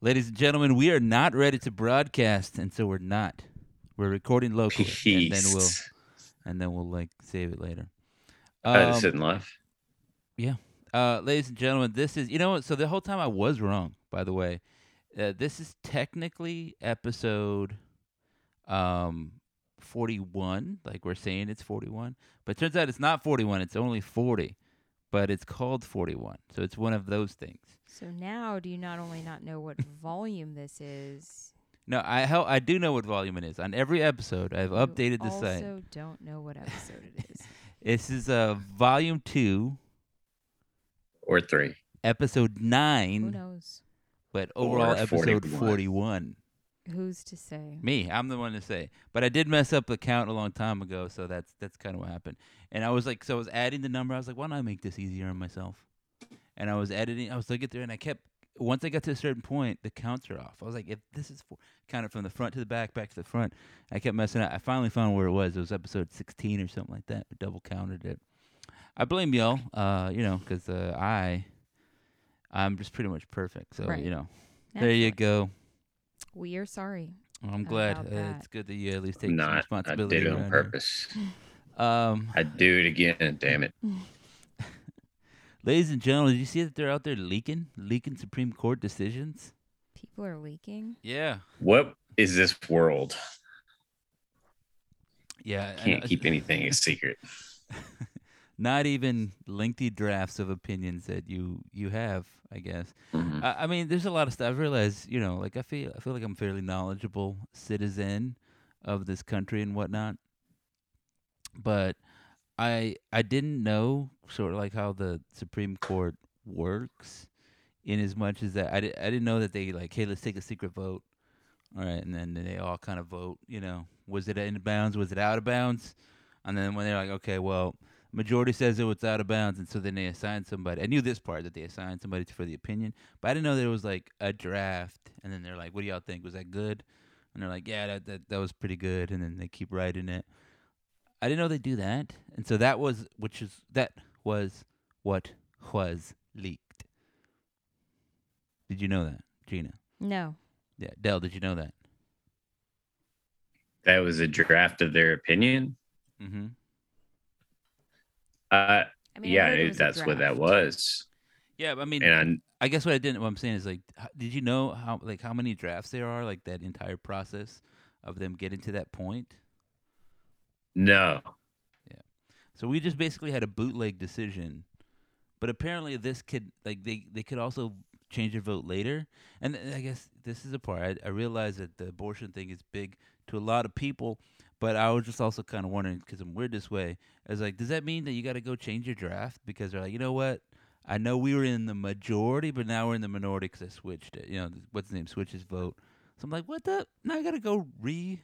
Ladies and gentlemen, we are not ready to broadcast, and so we're not. We're recording locally, and then we'll and then we'll like save it later. Um, just sit and laugh. uh, ladies and gentlemen, this is you know what? So the whole time I was wrong. By the way, uh, this is technically episode um forty one. Like we're saying it's forty one, but turns out it's not forty one. It's only forty, but it's called forty one. So it's one of those things. So now, do you not only not know what volume this is, No, I hell I do know what volume it is. On every episode, I've you updated the site. also don't know what episode it is. This is uh volume two, Or three. episode Who nine, knows? but overall Or episode 41. forty one. Who's to say? Me, I'm the one to say. But I did mess up the count a long time ago, so that's that's kind of what happened. And I was like, so I was adding the number. I was like, why don't I make this easier on myself? And I was editing. I was looking through, and I kept. Once I got to a certain point, the counts are off. I was like, if this is four, count it from the front to the back, back to the front. I kept messing up. I finally found where it was. It was episode 16 or something like that. Double counted it. I blame y'all, uh, you know, because uh, I, I'm just pretty much perfect. So Right. you know, there you go. We are sorry. I'm glad. Uh, that. it's good that you at least take some Not. I responsibility. did it on purpose. Um, I'd do it again. Damn it. ladies and gentlemen, did you see that they're out there leaking, leaking Supreme Court decisions? People are leaking. Yeah, What is this world? yeah. I Can't know. keep anything a secret. Not even lengthy drafts of opinions that you you have. I guess. Mhm. I, I mean, there's a lot of stuff. I've realized, you know, like I feel I feel like I'm a fairly knowledgeable citizen of this country and whatnot. But I I didn't know sort of like how the Supreme Court works, in as much as that I, di- I didn't know that they like, hey, let's take a secret vote, all right, and then they all kind of vote. You know, was it in bounds? Was it out of bounds? And then when they're like, okay, well, majority says it was out of bounds, and so then they assign somebody. I knew this part that they assigned somebody for the opinion, but I didn't know there was like a draft, and then they're like, "What do y'all think? Was that good?" And they're like, "Yeah, that that, that was pretty good," and then they keep writing it. I didn't know they do that, and so that was which is that was what was leaked. Did you know that, Gina? No. Yeah, Dell, did you know that? That was a draft of their opinion. Mm-hmm. Uh, I mean, yeah, heard it it- was a that's what that was. Yeah, I mean, And I guess what I didn't. What I'm saying is like, h- did you know how like how many drafts there are? Like that entire process of them getting to that point. no, Yeah. So we just basically had a bootleg decision, but apparently this could like they they could also change their vote later. And I guess this is a part I, I realize that the abortion thing is big to a lot of people, but I was just also kind of wondering because I'm weird this way. I was like, does that mean that you got to go change your draft because they're like, you know what? I know we were in the majority, but now we're in the minority because I switched it. You know, what's the name switches vote. So I'm like, what the? Now I got to go re,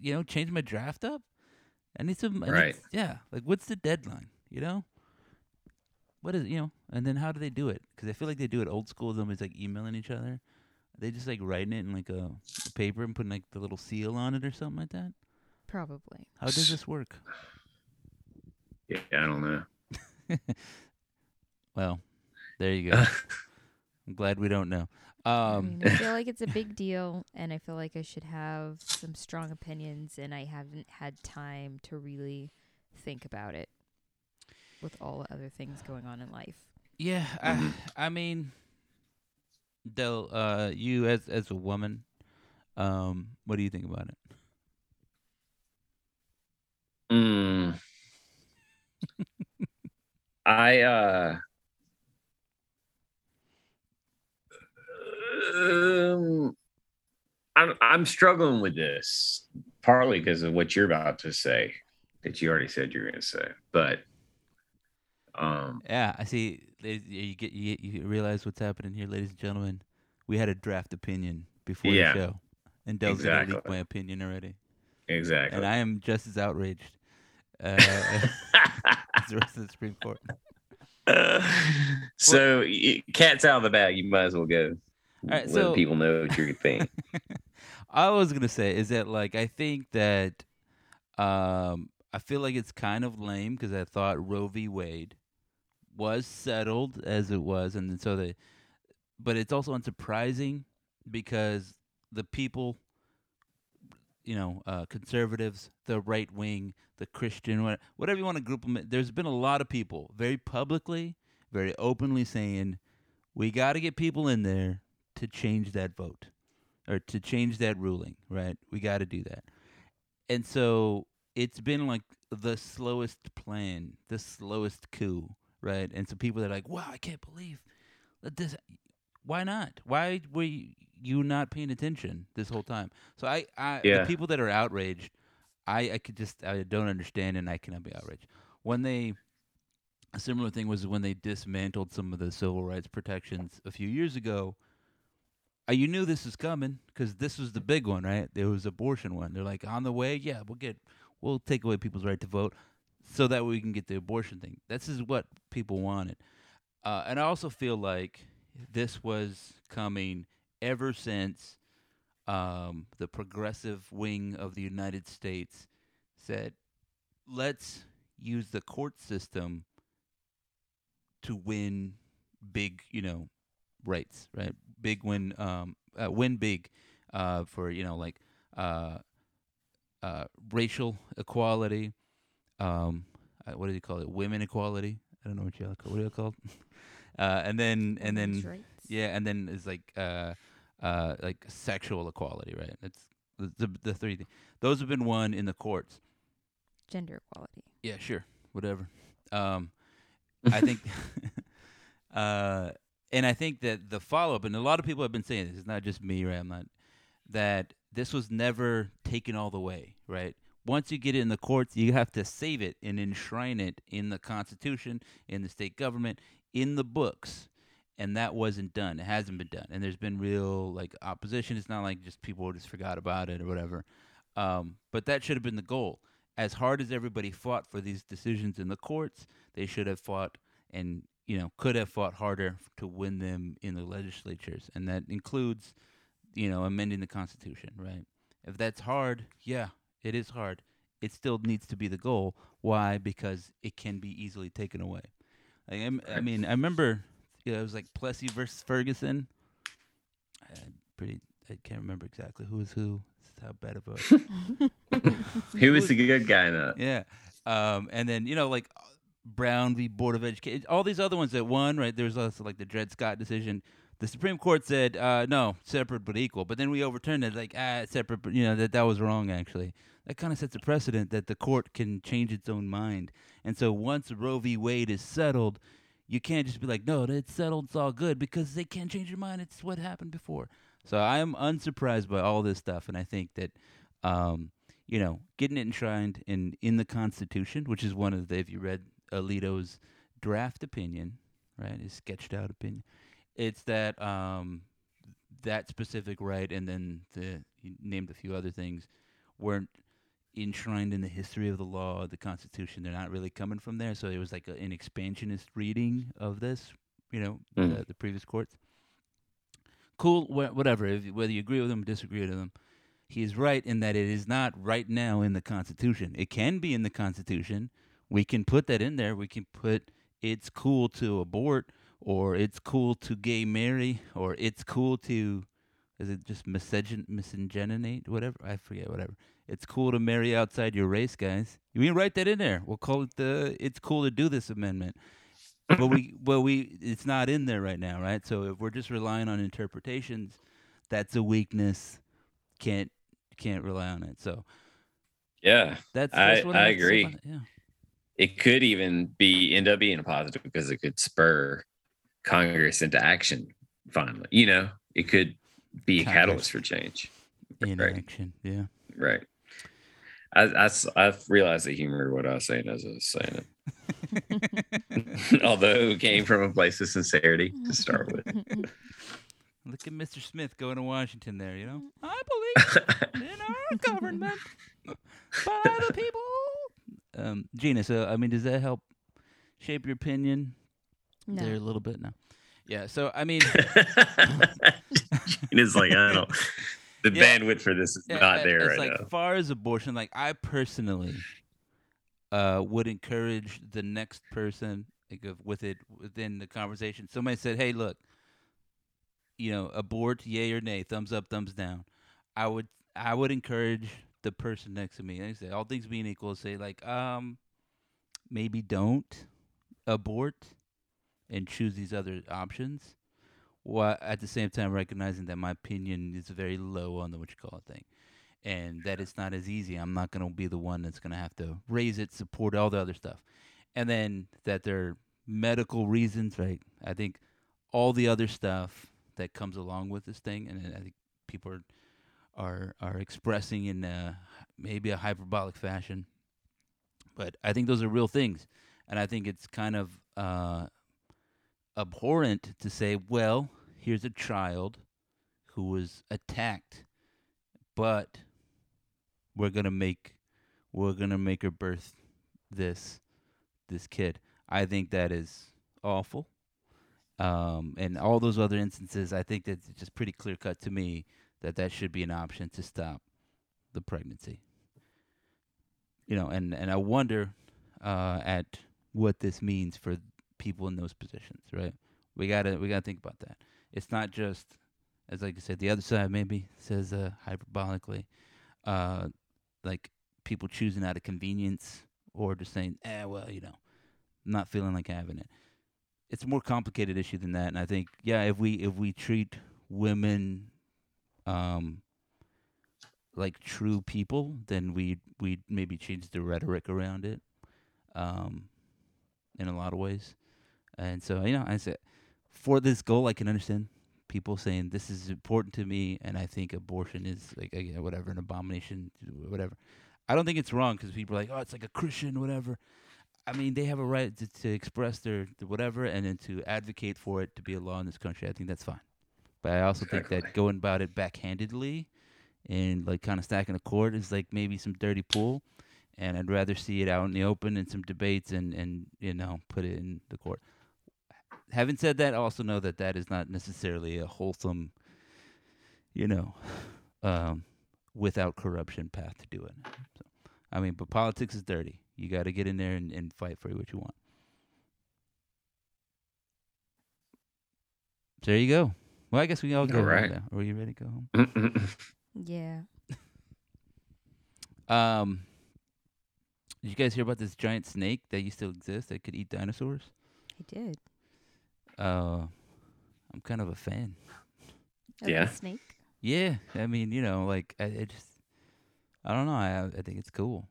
you know, change my draft up. I need some. I need- Right. yeah. Like, what's the deadline? You know. What is you know? And then how do they do it? Because I feel like they do it old school. Them is like emailing each other. Are they just like writing it in like a, a paper and putting like the little seal on it or something like that. Probably. How does this work? yeah, I don't know. Well, there you go. I'm glad we don't know. I Um, mean, I feel like it's a big deal, and I feel like I should have some strong opinions, and I haven't had time to really think about it with all the other things going on in life. yeah. I, I mean, Del, uh, you as as a woman, um, what do you think about it? Mm. I uh um, I'm I'm struggling with this partly because of what you're about to say that you already said you're going to say, but um Yeah, I see. You get you, you realize what's happening here, ladies and gentlemen. We had a draft opinion before Yeah. the show, and Del's gonna leak my opinion already, exactly. and I am just as outraged uh, as the rest of the Supreme Court. so cat's out of the bag. You might as well go. right, let so- people know what you think. I was gonna say is that like I think that um I feel like it's kind of lame because I thought Roe v. Wade was settled as it was, and so the but it's also unsurprising because the people, you know, uh, conservatives, the right wing, the Christian, whatever you want to group them. There's been a lot of people very publicly, very openly saying, we got to get people in there to change that vote or to change that ruling, right? We got to do that. And so it's been like the slowest plan, the slowest coup, right? And so people are like, wow, I can't believe that this. Why not? Why were you not paying attention this whole time? So I, I Yeah. the people that are outraged, I, I could just I don't understand and I cannot be outraged. When they a similar thing was when they dismantled some of the civil rights protections a few years ago. Uh, you knew this was coming because this was the big one, right? There was abortion one. They're like on the way. Yeah, we'll get, we'll take away people's right to vote, so that we can get the abortion thing. This is what people wanted, uh, and I also feel like this was coming ever since um, the progressive wing of the United States said, "Let's use the court system to win big, you know, rights, right? Big win, um, uh, win big, uh, for you know, like, uh, uh, racial equality, um, uh, what do you call it? Women equality. I don't know what you call what are you called? uh, and then and then rights. yeah, and then it's like uh, uh, like sexual equality, right? It's the the, the three. Things. Those have been won in the courts. gender equality. Yeah, sure, whatever. Um, I think, uh, and I think that the follow up, and a lot of people have been saying this. It's not just me, right? I'm not that this was never taken all the way, right? Once you get it in the courts, you have to save it and enshrine it in the Constitution, in the state government, in the books, and that wasn't done. It hasn't been done, and there's been real like opposition. It's not like just people just forgot about it or whatever. Um, but that should have been the goal. As hard as everybody fought for these decisions in the courts, they should have fought and you know could have fought harder to win them in the legislatures, and that includes you know amending the Constitution. Right? If that's hard, yeah, it is hard. It still needs to be the goal. Why? Because it can be easily taken away. Like, I'm- I mean, I remember you know, it was like Plessy versus Ferguson. I pretty, I can't remember exactly who was who. This is how bad of a Who was the good guy in that? yeah. Um, and then you know like Brown v. Board of Education, all these other ones that won. Right, there was also like the Dred Scott decision. The Supreme Court said uh, no, separate but equal. But then we overturned it, like ah, separate, but you know that that was wrong. Actually, that kind of sets a precedent that the court can change its own mind. And so once Roe v. Wade is settled, you can't just be like, no, it's settled, it's all good, because they can't change their mind. It's what happened before. So I am unsurprised by all this stuff, and I think that, um, you know, getting it enshrined in in the Constitution, which is one of the, if you read Alito's draft opinion, right, his sketched out opinion, it's that um, that specific right, and then the he named a few other things, weren't enshrined in the history of the law, the Constitution. They're not really coming from there. So it was like a, an expansionist reading of this, you know, Mm. the, the previous courts. Cool, wha- whatever. If, whether you agree with him, or disagree with him, he is right in that it is not right now in the Constitution. It can be in the Constitution. We can put that in there. We can put it's cool to abort, or it's cool to gay marry, or it's cool to is it just misogyn whatever I forget whatever. It's cool to marry outside your race, guys. You can write that in there. We'll call it the "It's cool to do this" amendment. but we, well, we, it's not in there right now, right? So if we're just relying on interpretations, that's a weakness. Can't, can't rely on it. So Yeah, that's, I- that's what I have agree. it, Yeah. it could even be end up being a positive because it could spur Congress into action. Finally, you know, it could be a Congress. catalyst for change. In Right. action. Yeah. Right. I, I, I realized the humor of what I was saying as I was saying it. Although it came from a place of sincerity to start with. Look at Mr. Smith going to Washington there, you know? I believe in our government by the people. Um, Gina, so, I mean, does that help shape your opinion no. there a little bit? now. Yeah. So, I mean, it's like I don't. The Yeah. bandwidth for this is Yeah, not there As right like now. far as abortion, like I personally uh, would encourage the next person like, of- with it within the conversation. Somebody said, "Hey, look, you know, abort, yay or nay, thumbs up, thumbs down. I would I would encourage the person next to me. I say all things being equal, say like, um, maybe don't abort and choose these other options. While at the same time recognizing that my opinion is very low on the what you call it thing, and that it's not as easy. I'm not gonna be the one that's gonna have to raise it, support all the other stuff, and then that there are medical reasons, right? I think all the other stuff that comes along with this thing, and I think people are are are expressing in uh, maybe a hyperbolic fashion, but I think those are real things, and I think it's kind of uh, abhorrent to say, well, here's a child who was attacked, but we're gonna make we're gonna make her birth this this kid. I think that is awful. Um, and all those other instances, I think that's just pretty clear cut to me that that should be an option to stop the pregnancy. You know, and and I wonder uh, at what this means for people in those positions, right? We gotta we gotta think about that. It's not just as like I said, the other side maybe says uh, hyperbolically, uh, like people choosing out of convenience or just saying, eh, well, you know, not feeling like having it. It's a more complicated issue than that, and I think, yeah, if we if we treat women um, like true people, then we we maybe change the rhetoric around it, um, in a lot of ways. And so, you know, I said, for this goal, I can understand people saying this is important to me, and I think abortion is like uh, again, whatever an abomination, whatever. I don't think it's wrong because people are like, oh, it's like a Christian, whatever. I mean, they have a right to, to express their, their whatever and then to advocate for it to be a law in this country. I think that's fine. But I also think that going about it backhandedly and like kind of stacking a court is like maybe some dirty pool. And I'd rather see it out in the open in some debates and, and you know, put it in the court. Having said that, I also know that that is not necessarily a wholesome, you know, um, without corruption path to do it. So, I mean, but politics is dirty. You got to get in there and, and fight for what you want. So there you go. Well, I guess we all go. All home right. now. Are you ready to go home? Yeah. Um, did you guys hear about this giant snake that used to exist that could eat dinosaurs? I did. Uh, I'm kind of a fan. Of Yeah. Snake. Yeah, I mean, you know, like I, I just, I don't know. I I think it's cool.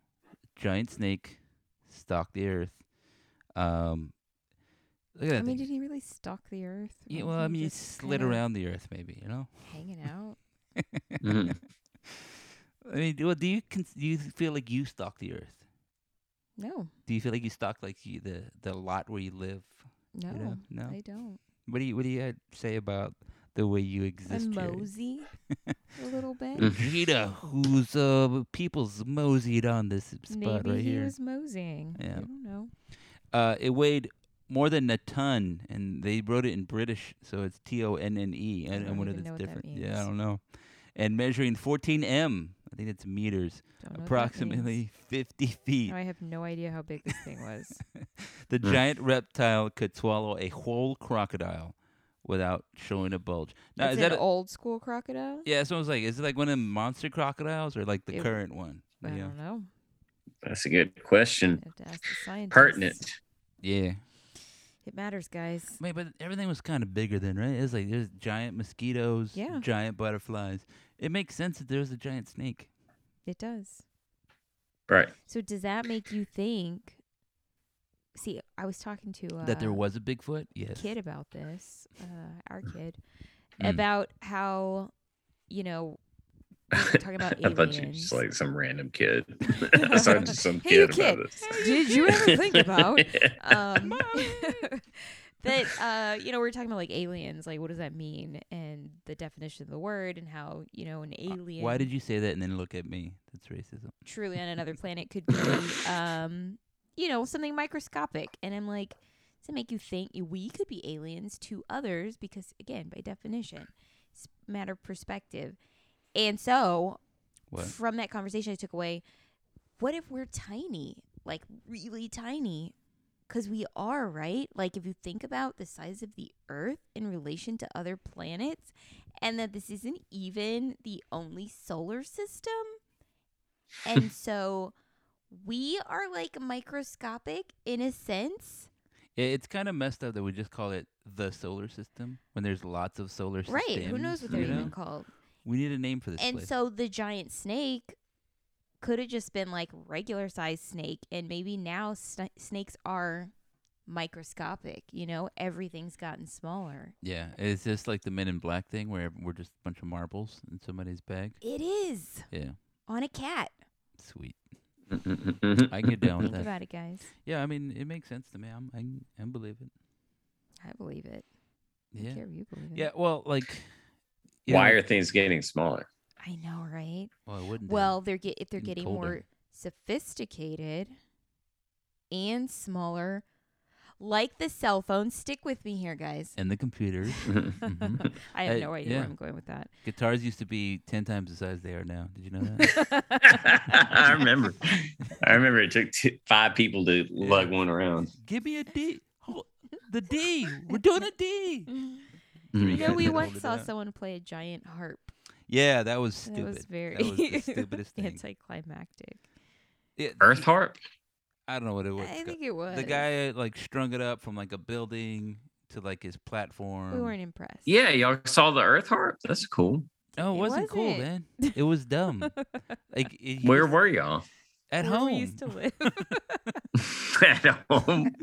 Giant snake stalked the earth. Um, look at that I mean, thing. did he really stalk the earth? yeah, well, I mean, he slid around the earth, maybe. You know. hanging out. Mhm. I mean, do, do you cons- do you feel like you stalk the earth? No, Do you feel like you stalk like you, the the lot where you live? No, You know? No. I don't. What do you What do you uh, say about the way you I exist? Jerry? mosey a little bit. Mm. Vegeta, whose uh, people's moseyed on this spot Maybe right he here. was moseying. Yeah. I don't know. Uh, it weighed more than a ton, and they wrote it in British, so it's T O N N E. I And I don't wonder even if know what that different. Yeah, I means. don't know. And measuring 14 m, I think it's meters, Don't know what that means. approximately 50 feet. I have no idea how big this thing was. The Mm. giant reptile could swallow a whole crocodile without showing a bulge. Now, it's is an that a, old school crocodile. yeah? So I was like, is it like one of the monster crocodiles or like the It- current one? I Yeah. don't know. That's a good question. I have to ask the scientists. Pertinent. Yeah. It matters, guys. Wait, but everything was kind of bigger then, right? It was like there's giant mosquitoes, Yeah. giant butterflies. It makes sense that there's a giant snake. It does. Right. So does that make you think? See, I was talking to uh, that there was a Bigfoot? Yes. kid about this, uh, our kid, Mm. about how, you know, we were talking about I thought you aliens. just like some random kid. I saw just some Hey, kid kid. about this. Did you ever think about um, that uh, you know we are talking about like aliens, like what does that mean, and the definition of the word, and how you know an Uh, alien Why did you say that and then look at me? That's racism. truly on another planet could be, um, you know, something microscopic, and I'm like, to make you think we could be aliens to others? Because again, by definition, it's a matter of perspective, and so What? from that conversation, I took away, what if we're tiny, like really tiny? Because we are, right? Like, if you think about the size of the Earth in relation to other planets, and that this isn't even the only solar system. and so we are like microscopic in a sense. It's kind of messed up that we just call it the solar system when there's lots of solar systems. Right. Who knows what they're know? even called? We need a name for this And place. so the giant snake could have just been like regular sized snake, and maybe now sna- snakes are microscopic. You know, everything's gotten smaller. yeah, it's just like the Men in Black thing where we're just a bunch of marbles in somebody's bag. It is Yeah, on a cat. sweet. I can get down with Think that. about it, guys. Yeah, I mean it makes sense to me. I'm, I can, I believe it. I believe it. Yeah, don't care if you believe it. yeah. Well, like, Why know- are things getting smaller? I know, right? Well, it wouldn't. they? Well, they're get if they're Getting getting more sophisticated and smaller, like the cell phones. Stick with me here, guys. and the computers. Mhm. I have Uh, no idea yeah. where I'm going with that. Guitars used to be ten times the size they are now. Did you know that? I remember. I remember it took t- five people to lug one around. Give me a D. Hold- The D. We're doing a D. Three You know, we once saw someone play a giant harp. Yeah, that was That stupid. was very That was the stupidest thing. anticlimactic. Yeah, Earth harp? I don't know what it was. I think it was. the guy like strung it up from like a building to like his platform. we weren't impressed. Yeah, y'all saw the Earth harp? That's cool. No, it It wasn't cool, wasn't. man. It was dumb. like it, Where was were y'all? at Where home. we used to live. At home.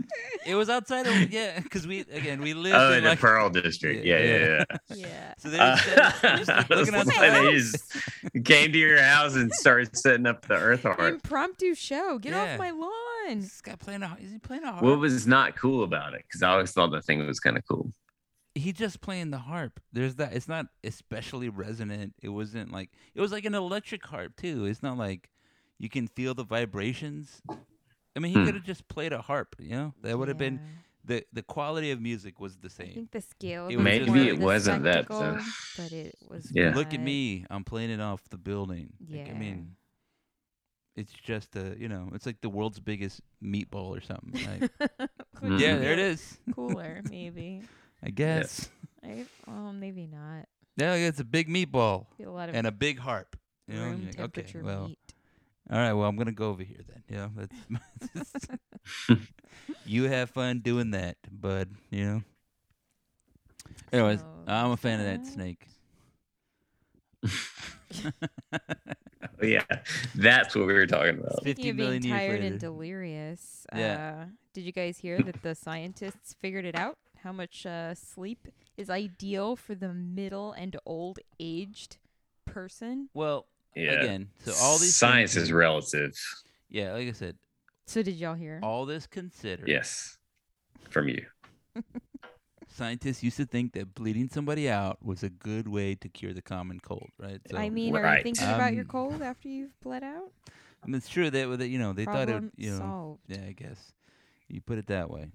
it was outside of yeah, because we again we lived Oh, in in the like Pearl District. Yeah, Yeah, yeah, yeah. yeah. yeah. so they Uh, just, set, just looking gonna outside. they just came to your house and started setting up the Earth harp. Impromptu show. Get Yeah. off my lawn. This guy playing a is he playing a harp? What was not cool about it? Because I always thought the thing was kind of cool. he just playing the harp. There's that. It's not especially resonant. It wasn't like it was like an electric harp too. It's not like you can feel the vibrations. I mean, he Hmm. could have just played a harp. You know, that would have been the the quality of music was the same. I think the scale. It It was was just- Maybe it wasn't that, spectacle, though. but it was. Yeah. Look at me, I'm playing it off the building. Like, Yeah. I mean, it's just a you know, it's like the world's biggest meatball or something. Like, yeah, there it is. Cooler, maybe. I guess. I, well, maybe not. Yeah, it's a big meatball a lot of and a big harp. You know, room you're okay, temperature well, meat. All right, well, I'm gonna go over here then. Yeah, that's you have fun doing that, bud. You know. Anyways, So, I'm a fan of that uh, snake. Oh, yeah, that's what we were talking about. Fifty Speaking of being million years tired and delirious, Yeah. uh, did you guys hear that the scientists figured it out? How much uh, sleep is ideal for the middle and old aged person? Well, Yeah. again, so all these science things- is relative. Yeah, like I said, So did y'all hear? all this considered. Yes, from you. Scientists used to think that bleeding somebody out was a good way to cure the common cold, right? So I mean, are you Right. thinking about your Um, cold after you've bled out? I mean, it's true that that, you know they thought it, you know, solved. yeah, I guess you put it that way.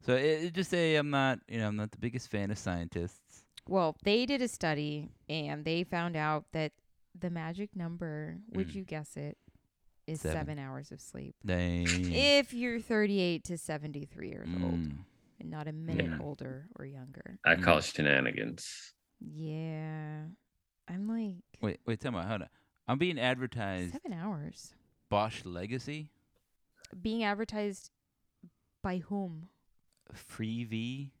So it, it just say I'm not, you know, I'm not the biggest fan of scientists. Well, they did a study and they found out that the magic number, would Mm. you guess it, is Seven. seven hours of sleep. They If you're 38 to 73 years old Mm. and not a minute Yeah. older or younger. I Mm. call it shenanigans. Yeah. I'm like, Wait, wait, tell me, hold on. I'm being advertised seven hours. Bosch Legacy, Being advertised by whom? Freevee.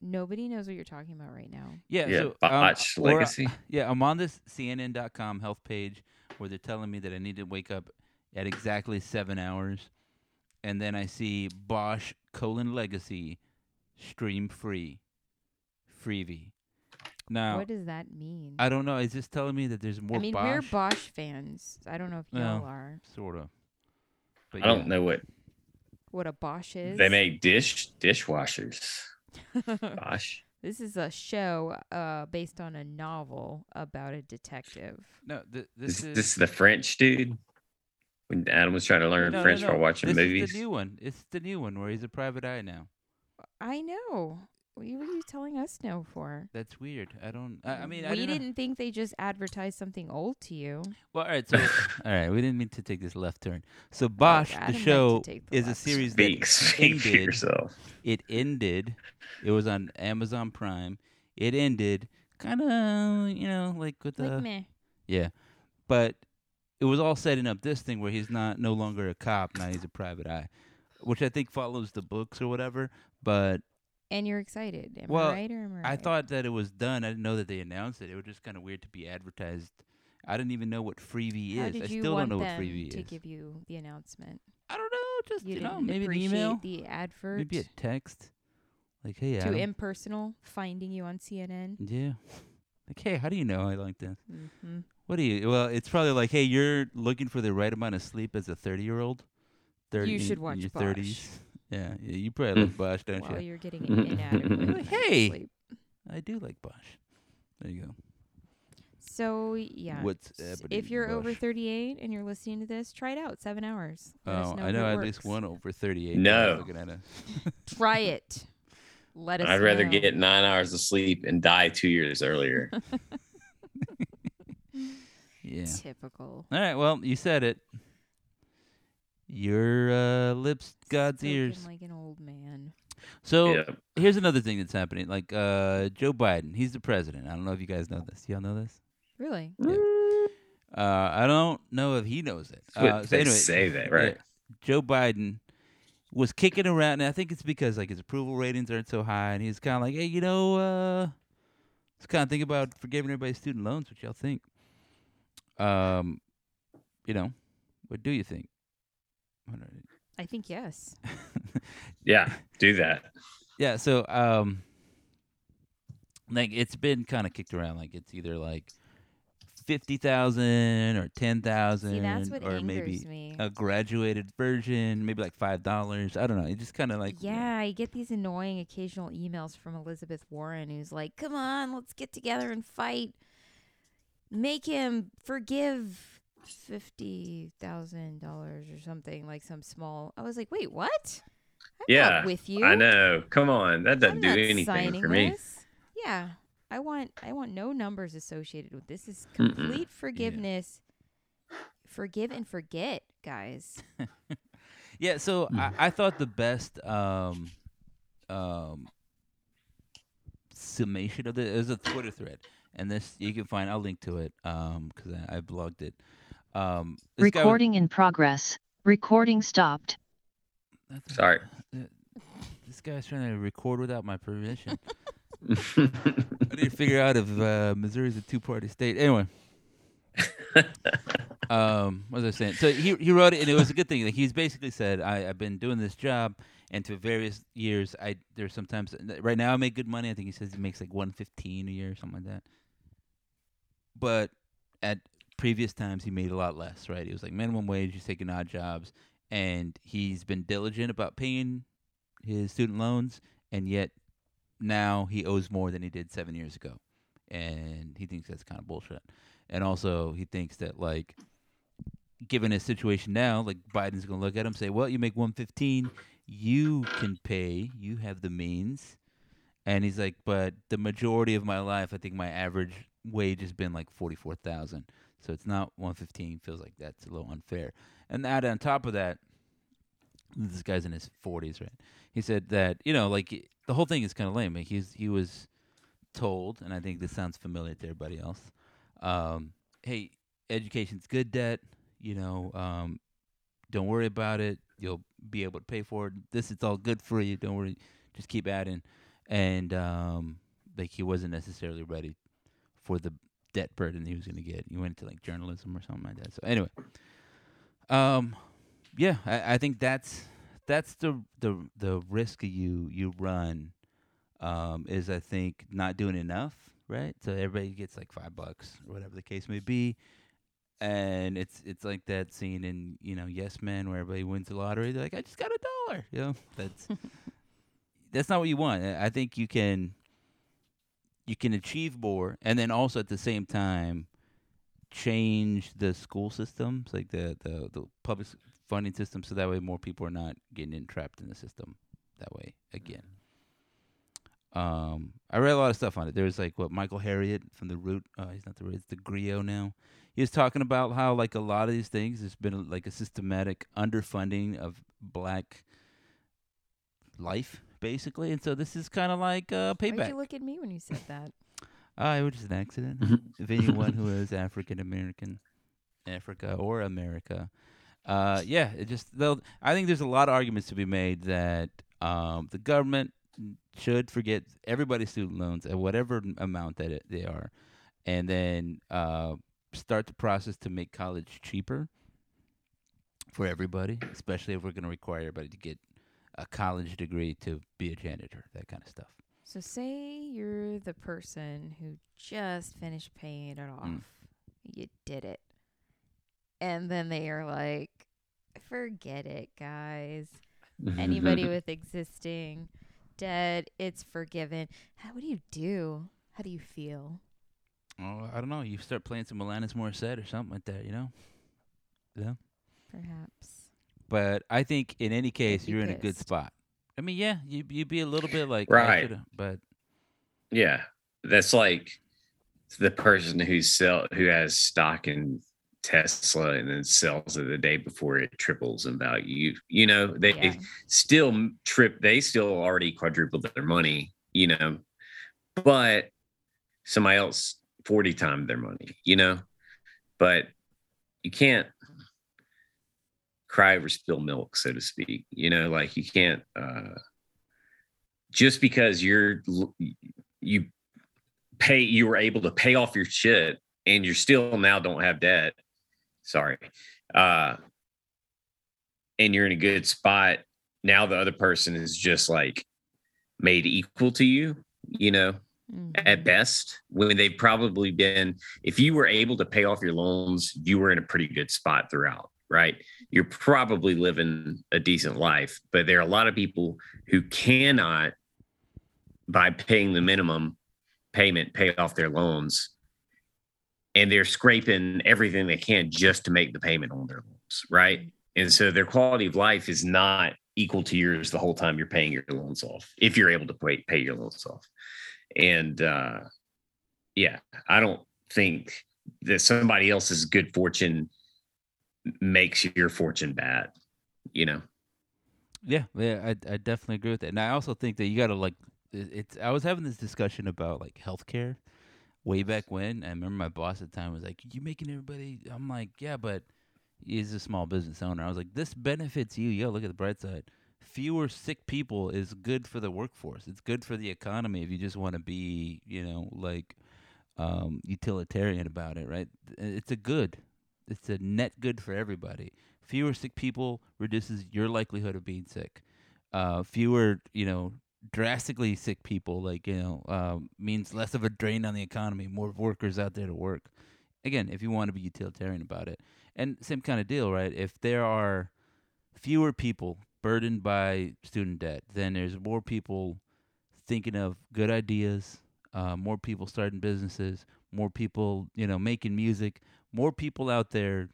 Nobody knows what you're talking about right now. Yeah, Yeah, so, um, Botch or, uh, Legacy. Yeah, I'm on this CNN.com health page where they're telling me that I need to wake up at exactly seven hours, and then I see Bosch colon Legacy stream free, Freevee. Now what does that mean? I don't know. It's just telling me that there's more I mean, Bosch, we're Bosch fans. I don't know if y'all Well, are. sort of. But I don't know what What a Bosch is. they make dish dishwashers. Gosh. This is a show uh, based on a novel about a detective. No, th- This, this is this is the French dude. When Adam was trying to learn no, no, French no. while watching this movies. is the new one. It's the new one where he's a private eye now. I know. What were you telling us no for? That's weird. I don't. I, I mean, I we didn't. know- think they just advertised something old to you. Well, all right. So, all right. We didn't mean to take this left turn. So, Bosch, Adam the show, the is a series Speak, that speak for ended. yourself. It ended. It was on Amazon Prime. It ended kind of, you know, like with the meh. yeah, but it was all setting up this thing where he's not no longer a cop now he's a private eye, which I think follows the books or whatever. But And you're excited. Am Well, I right or am I right? I thought that it was done. I didn't know that they announced it. It was just kind of weird to be advertised. I didn't even know what Freevee How is. did I you still want don't know what them Freevee to is. give you the announcement? I don't know. Just You, you, know, didn't maybe an appreciate email, the advert. maybe a text. Like, hey, too impersonal. Finding you on CNN. yeah. Like, hey, how do you know I like this? Mm-hmm. What do you? Well, it's probably like, hey, you're looking for the right amount of sleep as a 30 year old. 30 You in- should in watch your Bosch. 30s. Yeah, yeah, you probably like Mm. Bosch, don't you? While you? you're getting inadequate. Like, hey. sleep. I do like Bosch. There you go. So yeah. What's s- happening, if you're over Bosch? 38 and you're listening to this, try it out. Seven hours. Let us Oh, know I if know it at least works. one over 38. No. Looking at us. Try it. Let us. I'd rather know. get nine hours of sleep and die two years earlier. Yeah. typical. All right. Well, you said it. Your uh, lips, God's Spoken ears. Like an old man. So yeah. here's another thing that's happening. Like uh, Joe Biden, he's the president. I don't know if you guys know this. Y'all know this? Really? Yeah. Uh, I don't know if he knows it. That's what Uh, so they anyway, say that, right? yeah, Joe Biden was kicking around, and I think it's because like his approval ratings aren't so high, and he's kind of like, hey, you know, uh, let's kind of think about forgiving everybody's student loans. What y'all think? Um, you know, what do you think? What are- I think yes. Yeah, do that. yeah, so um, like it's been kind of kicked around, like it's either like fifty thousand or ten thousand, See, that's what or maybe me. a graduated version, maybe like five dollars. I don't know. It just kind of like yeah, I get these annoying occasional emails from Elizabeth Warren who's like, "Come on, let's get together and fight. Make him forgive fifty thousand dollars or something like some small." I was like, "Wait, what? I'm Yeah, not with you. I know. Come on, that doesn't do anything for me. this. Yeah, I want I want no numbers associated with this. Is Mm-mm. complete forgiveness. Forgive and forget, guys. Yeah, so Hmm. I, I thought the best um, um, summation of it is a Twitter thread, and this you can find. I'll link to it because I, I blogged it. Um, this guy was- Recording in progress. Recording stopped. that's- Sorry. this guy's trying to record without my permission. I need to figure out if uh, Missouri's a two-party state. Anyway, um, what was I saying? So he he wrote it, and it was a good thing. Like he's basically said, I, I've been doing this job, and to various years, I there's sometimes right now I make good money. I think he says he makes like one fifteen a year or something like that. But at previous times, he made a lot less. Right? He was like minimum wage. He's taking odd jobs, and he's been diligent about paying his student loans, and yet now he owes more than he did seven years ago, and he thinks that's kind of bullshit. And also, he thinks that like, given his situation now, like Biden's gonna look at him say, "Well, you make one fifteen, you can pay, you have the means." And he's like, "But the majority of my life, I think my average wage has been like forty four thousand, so it's not one fifteen. Feels like that's a little unfair." And add on top of that, this guy's in his forties, right? He said that you know, like the whole thing is kind of lame. Like he's he was told, and I think this sounds familiar to everybody else. Um, hey, education's good debt. You know, um, don't worry about it. You'll be able to pay for it. This is all good for you. Don't worry. Just keep adding. And um, like he wasn't necessarily ready for the debt burden he was going to get. He went into like journalism or something like that. So anyway, um, yeah, I, I think that's that's the the the risk you you run um, is I think not doing enough, right? So everybody gets like five bucks or whatever the case may be, and it's it's like that scene in you know Yes Man where everybody wins the lottery. They're like, I just got a dollar. You know, that's that's not what you want. I I think you can you can achieve more, and then also at the same time change the school systems, like the the the public funding system, so that way more people are not getting entrapped in the system that way again. Um, I read a lot of stuff on it. There's like what Michael Harriot from the Root. Uh, he's not the Root. It's the Grio now. He was talking about how like a lot of these things, there's been like a systematic underfunding of black life, basically, and so this is kind of like uh, Why'd you look at me when you said that? Ah, it was just an accident. if anyone who is African American, Africa or America, uh, yeah, it just they'll. I think there's a lot of arguments to be made that um, the government should forget everybody's student loans at whatever amount that it, they are, and then uh, start the process to make college cheaper for everybody, especially if we're going to require everybody to get a college degree to be a janitor, that kind of stuff. So say you're the person who just finished paying it off. Mm. You did it. And then they are like, forget it, guys. Anybody with existing debt, it's forgiven. How what do you do? How do you feel? Oh, I don't know. You start playing some Alanis Morissette or something like that, you know? Yeah. Perhaps. But I think in any case, you're in a good spot. I mean, yeah, you you'd be a little bit like, Right. but Yeah, that's like the person who sell who has stock in Tesla and then sells it the day before it triples in value. You, you know, they Yeah. still trip. They still already quadrupled their money. You know, but somebody else forty times their money. You know, but you can't cry over spilled milk, so to speak. You know, like you can't. uh just because you're you pay you were able to pay off your shit and you're still now don't have debt sorry uh and you're in a good spot now the other person is just like made equal to you you know at Mhm. best when they've probably been if you were able to pay off your loans you were in a pretty good spot throughout right you're probably living a decent life but there are a lot of people who cannot by paying the minimum payment pay off their loans and they're scraping everything they can just to make the payment on their loans right? And so their quality of life is not equal to yours the whole time you're paying your loans off if you're able to pay, pay your loans off. And uh yeah i don't think that somebody else's good fortune makes your fortune bad you know yeah, yeah, I I definitely agree with that. And I also think that you got to like it's I was having this discussion about like healthcare way back when. I remember my boss at the time was like, "You making everybody?" I'm like, "Yeah, but he's a small business owner." I was like, "This benefits you. Yeah, look at the bright side. Fewer sick people is good for the workforce. It's good for the economy if you just want to be, you know, like um, utilitarian about it, right? It's a good. It's a net good for everybody. Fewer sick people reduces your likelihood of being sick. Uh, fewer, you know, drastically sick people, like you know, um, means less of a drain on the economy. More workers out there to work. Again, if you want to be utilitarian about it, and same kind of deal, right? If there are fewer people burdened by student debt, then there's more people thinking of good ideas, uh, more people starting businesses, more people, you know, making music, more people out there,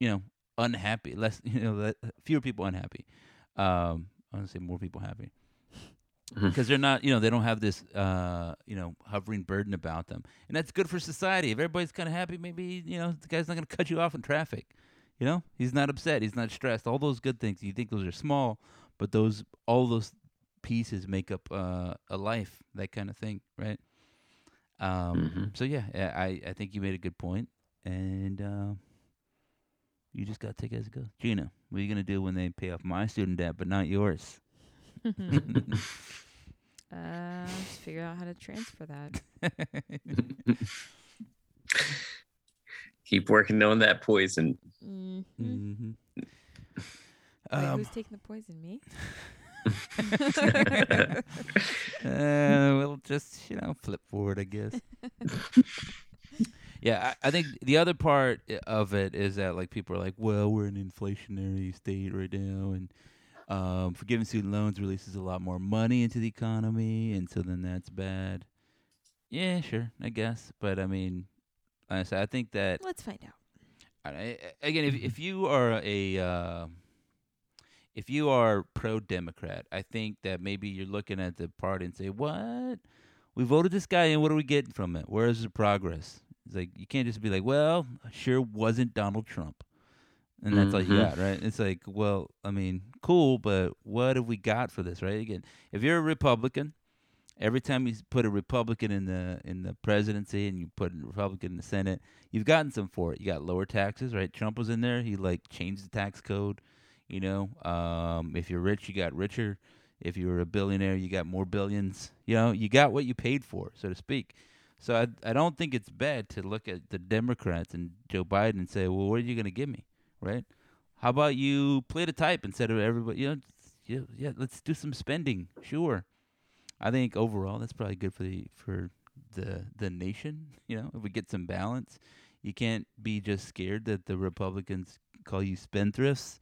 you know, unhappy, less, you know, fewer people unhappy. Um, I want to say more people happy because they're not, you know, they don't have this, uh, you know, hovering burden about them, and that's good for society. If everybody's kind of happy, maybe you know, the guy's not going to cut you off in traffic. You know, he's not upset, he's not stressed. All those good things, you think those are small, but those, all those pieces make up uh, a life, that kind of thing, right? Um, Mhm. So yeah, yeah, I I think you made a good point, and uh, you just got to take it as it goes. Gina, what are you gonna do when they pay off my student debt but not yours? uh, just figure out how to transfer that. keep working on that poison hmm hmm Wait, um, who's taking the poison? Me? uh, we'll just you know flip forward, I guess. Yeah, I, I think the other part of it is that like people are like, well, we're in an inflationary state right now, and um, forgiving student loans releases a lot more money into the economy, and so then that's bad. Yeah, sure, I guess, but I mean, like I said, I think that Let's find out. I- I- again, if if you are a uh, if you are pro Democrat, I think that maybe you're looking at the party and say, "What? We voted this guy in. What are we getting from it? Where is the progress?" It's like you can't just be like, "Well, sure wasn't Donald Trump," and that's all you Mhm. got, right? It's like, well, I mean, cool, but what have we got for this, right? Again, if you're a Republican, every time you put a Republican in the in the presidency and you put a Republican in the Senate, you've gotten some for it. You got lower taxes, right? Trump was in there; he like changed the tax code. You know, um, if you're rich, you got richer. If you were a billionaire, you got more billions. You know, you got what you paid for, so to speak. So I I don't think it's bad to look at the Democrats and Joe Biden and say, well, what are you going to give me, right? How about you play the type instead of everybody? You know, yeah, yeah, let's do some spending. Sure. I think overall that's probably good for the for the the nation. You know, if we get some balance, you can't be just scared that the Republicans call you spendthrifts.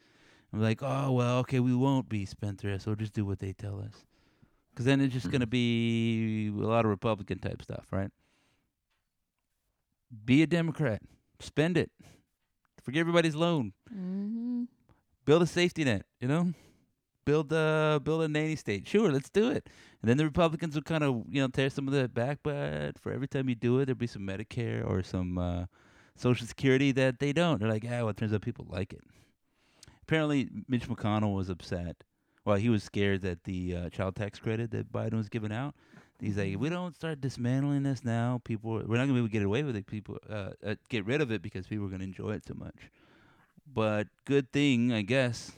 I'm like, oh well, okay, we won't be spendthrifts. We'll just do what they tell us. Because then it's just gonna mm-hmm. be a lot of Republican type stuff, right? Be a Democrat. Spend it. Forget everybody's loan. Mm-hmm. Build a safety net. You know, build a build a nanny state. Sure, let's do it. And then the Republicans will kind of you know tear some of that back, but for every time you do it, there'll be some Medicare or some uh, Social Security that they don't. They're like, ah, well, it turns out people like it. Apparently, Mitch McConnell was upset. Well, he was scared that the uh, child tax credit that Biden was giving out. He's like, if we don't start dismantling this now, people we're not gonna be able to get away with it. People uh, uh, get rid of it because people are gonna enjoy it too much. But good thing, I guess.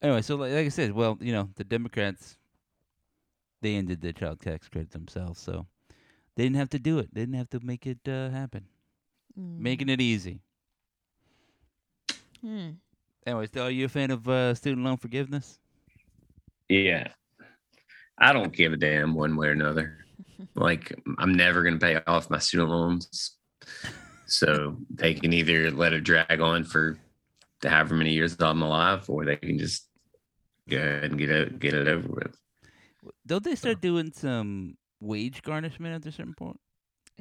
Anyway, so like, like I said, well, you know, the Democrats they ended the child tax credit themselves, so they didn't have to do it. They didn't have to make it uh, happen, making it easy. Hmm. Anyways, are you a fan of uh, student loan forgiveness? Yeah. I don't give a damn one way or another. Like I'm never gonna pay off my student loans. So they can either let it drag on for however many years I'm alive, or they can just go ahead and get it get it over with. Don't they start doing some wage garnishment at a certain point?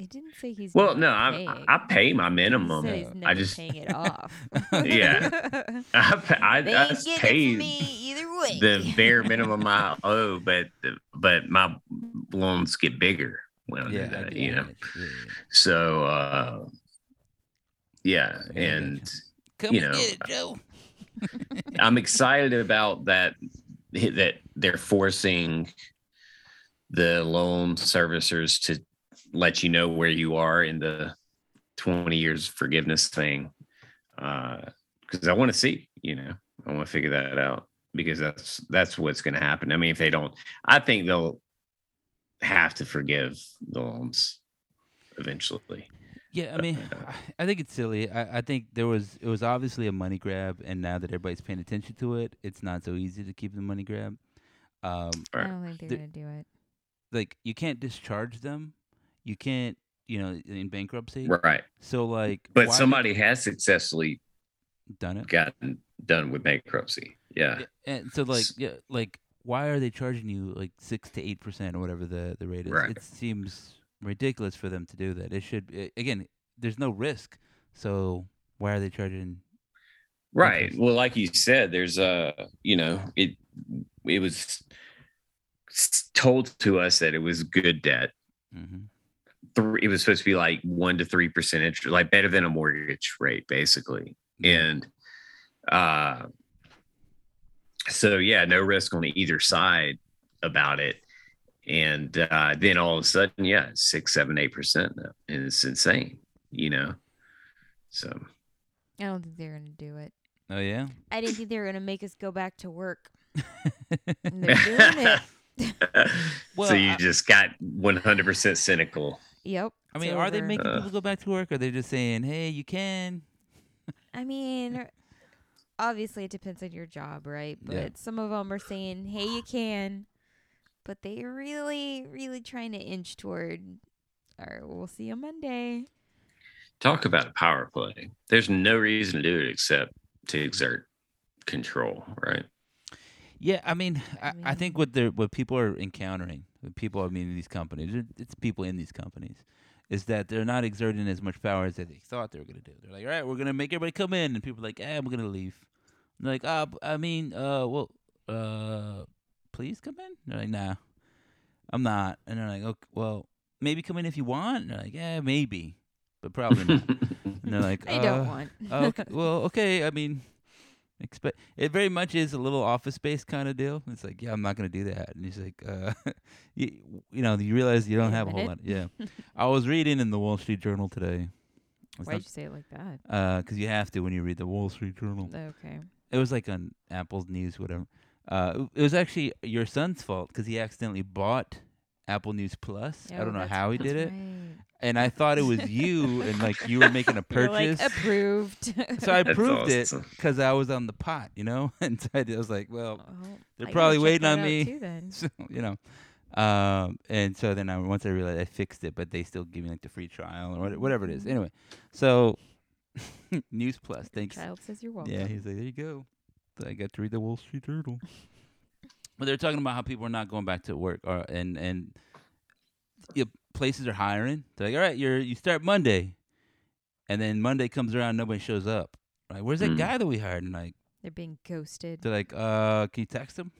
He didn't say he's. Well, no, I. I pay my minimum. said he's I just paying it off. Yeah. I, pa- I, I it pay me either way. the bare minimum I owe, but but my loans get bigger when I do that, get you know. Yeah, yeah. So uh yeah, Yeah, and. Come You and know, get it, Joe. I'm excited about that that they're forcing the loan servicers to let you know where you are in the 20 years forgiveness thing. Uh because I want to see, you know, I want to figure that out because that's that's what's going to happen. I mean, if they don't, I think they'll have to forgive the loans eventually. Yeah, I mean, I- I think it's silly. I, I think there was it was obviously a money grab, and now that everybody's paying attention to it, it's not so easy to keep the money grab. Um, I don't think they're The- gonna do it. like you can't discharge them, you can't, you know, in bankruptcy. Right. So like, But somebody has successfully done it. gotten done with bankruptcy. Yeah. And so like yeah, like why are they charging you like six to eight percent or whatever the the rate is? Right. It seems ridiculous for them to do that. It should again, there's no risk, so why are they charging? Right. Interest. Well, like you said, there's a, you know, it it was told to us that it was good debt. hmm Three, it was supposed to be like one to three percent interest, like better than a mortgage rate, basically. And uh so yeah, no risk on either side about it. And uh then all of a sudden, yeah, six, seven, eight percent now. And it's insane, you know. So I don't think they're gonna do it. Oh yeah. I didn't think they were gonna make us go back to work. And they're doing it. Well, so you I- just got 100% cynical. Yep. I mean, are they over. making Uh. people go back to work? Or are they just saying, "Hey, you can"? I mean, obviously it depends on your job, right? But Yeah. some of them are saying, "Hey, you can," but they are really, really trying to inch toward. All right, we'll see you Monday. Talk about a power play. There's no reason to do it except to exert control, right? Yeah, I mean, I, I think what they're what people are encountering, what people I mean in these companies, it's people in these companies, is that they're not exerting as much power as they thought they were gonna do. They're like, all right, we're gonna make everybody come in, and people are like, ah, we're gonna leave. they're like, uh, b- I mean, uh, well, uh, please come in. They're like, nah, I'm not. And they're like, okay, well, maybe come in if you want. And they're like, yeah, maybe, but probably not. and they're like, I uh, don't want. okay, well, okay. I mean, expect it very much is a little office space kind of deal. It's like, yeah, I'm not gonna do that. And he's like, uh, you, you know, you realize you don't have a whole lot. Yeah, I was reading in the Wall Street Journal today. Why'd not- you say it like that? uh, 'cause you have to when you read the Wall Street Journal. Okay. It was like on Apple's News, whatever. Uh, it- it was actually your son's fault 'cause he accidentally bought Apple News Plus. I Oh, don't know how he did it, right. and I thought it was you, and like you were making a You're like, purchase. approved. so I That's proved it because I was on the pot, you know. And so I did- I was like, well, Oh, they're I probably waiting on me. too then. so, you know. Um, and so then I once I realized I fixed it, but they still give me like the free trial or whatever it is. Mhm. Anyway, so News Plus, thanks. Child says you're welcome. Yeah, he's like, there you go. So I got to read the Wall Street Journal. But they're talking about how people are not going back to work, or and and yeah, places are hiring. They're like, all right, you're you start Monday, and then Monday comes around, nobody shows up. Right? Where's that Mm. guy that we hired? And like, They're being ghosted. they're like, uh, can you text him?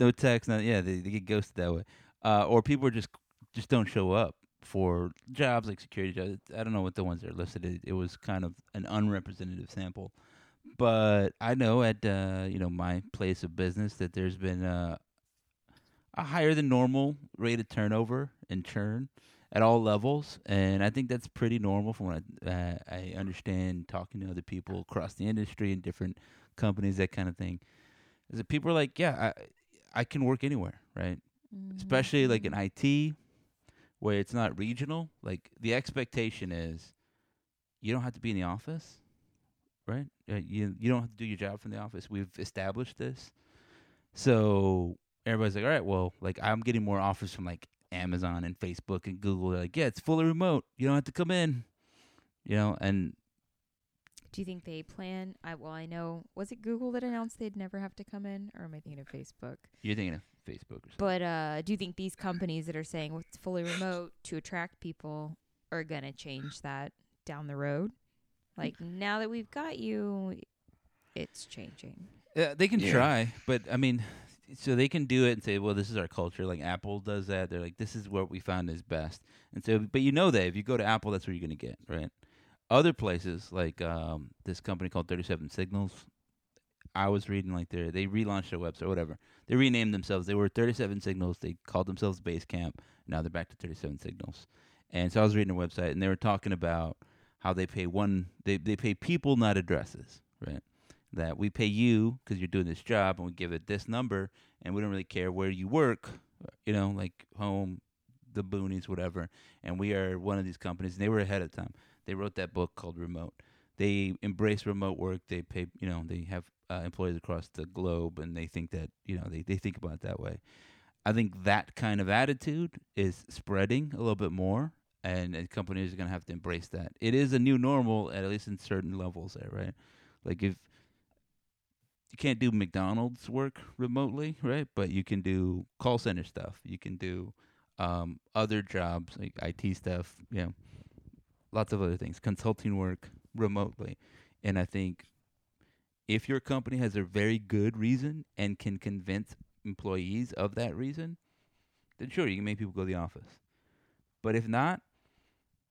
No text. No, yeah, they, they get ghosted that way. Uh, or people are just just don't show up for jobs like security jobs. I don't know what the ones that are listed. It, it was kind of an unrepresentative sample, but I know at uh, you know my place of business that there's been uh, a higher than normal rate of turnover and churn at all levels, and I think that's pretty normal from what I, uh, I understand talking to other people across the industry and different companies, that kind of thing. Is that people are like, yeah, I I can work anywhere, right? Especially like in Mhm. IT, where it's not regional. Like the expectation is, you don't have to be in the office, right? Uh, you you don't have to do your job from the office. We've established this, so everybody's like, all right, well, like I'm getting more offers from like Amazon and Facebook and Google. They're like, yeah, it's fully remote. You don't have to come in, you know. And Do you think they plan? I well, I know. Was it Google that announced they'd never have to come in, or am I thinking of Facebook? you're thinking of Facebook or. But uh, do you think these companies that are saying well, it's fully remote to attract people are gonna change that down the road? Like now that we've got you, it's changing. Yeah, they can Yeah. try, but I mean, so they can do it and say, "Well, this is our culture." Like Apple does that. They're like, "This is what we found is best." And so, but you know that if you go to Apple, that's where you're gonna get right. Other places like um, this company called Thirty Seven Signals, I was reading like they they relaunched their website, or whatever. They renamed themselves. They were Thirty Seven Signals. They called themselves Basecamp. Now they're back to Thirty Seven Signals. And so I was reading their website, and they were talking about how they pay one. They they pay people, not addresses, right? that we pay you because you're doing this job and we give it this number and we don't really care where you work, you know, like home, the boonies, whatever. And we are one of these companies. And they were ahead of time. They wrote that book called Remote. They embrace remote work. They pay, you know, they have uh, employees across the globe and they think that, you know, they, they think about it that way. I think that kind of attitude is spreading a little bit more. And, and companies are going to have to embrace that. It is a new normal, at least in certain levels there, right? Like if you can't do McDonald's work remotely, right? But you can do call center stuff. You can do um, other jobs like IT stuff. You know, lots of other things, consulting work remotely. And I think if your company has a very good reason and can convince employees of that reason, then sure you can make people go to the office. But if not,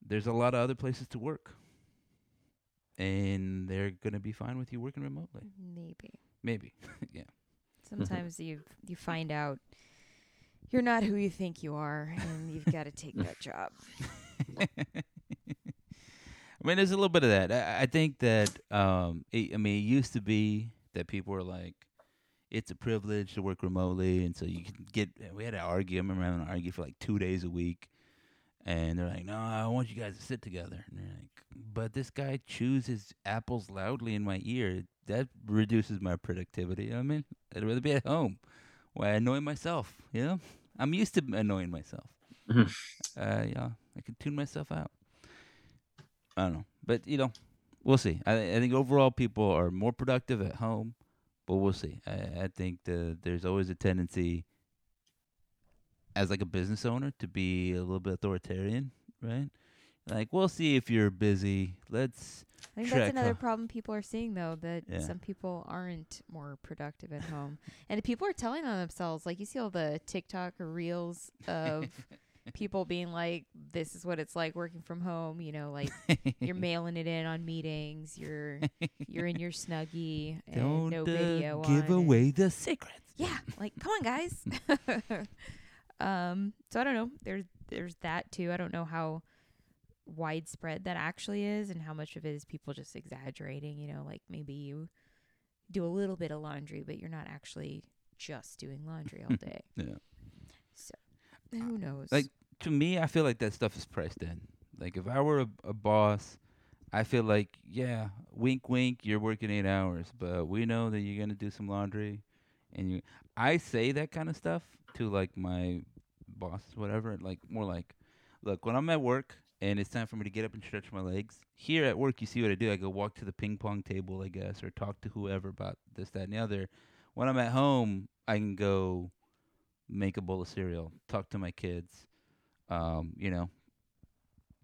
there's a lot of other places to work. And they're going to be fine with you working remotely. Maybe Maybe. yeah. sometimes you you find out you're not who you think you are, and you've got to take that job. I mean, there's a little bit of that. I, I think that, um, it, I mean, it used to be that people were like, it's a privilege to work remotely. And so you can get, we had to argue. I remember having to argue for like two days a week. And they're like, no, I want you guys to sit together. And they're like, but this guy chews his apples loudly in my ear. That reduces my productivity. You know what I mean? I'd rather be at home where I annoy myself. You know? I'm used to annoying myself. Mhm. uh, yeah, I can tune myself out. I don't know, but you know, we'll see. I, I think overall people are more productive at home, but we'll see. I, I think the, there's always a tendency, as like a business owner, to be a little bit authoritarian, right? Like, we'll see if you're busy. Let's. I think that's another huh? problem people are seeing though that Yeah. some people aren't more productive at home, and people are telling on themselves. Like you see all the TikTok reels of people being like, "This is what it's like working from home." You know, like you're mailing it in on meetings. You're you're in your snuggie and Don't no uh, video. give and- away the secrets. yeah, like come on, guys. um, so I don't know. There's there's that too. I don't know how widespread that actually is, and how much of it is people just exaggerating. You know, like maybe you do a little bit of laundry, but you're not actually just doing laundry all day. Yeah. So who knows? Like to me, I feel like that stuff is priced in. Like if I were a, a boss, I feel like yeah, wink, wink, you're working eight hours, but we know that you're gonna do some laundry, and you. I say that kind of stuff to like my boss, whatever. Like more like, look, when I'm at work and it's time for me to get up and stretch my legs. Here at work, you see what I do. I go walk to the ping pong table, I guess, or talk to whoever about this, that, and the other. When I'm at home, I can go make a bowl of cereal, talk to my kids, um, you know,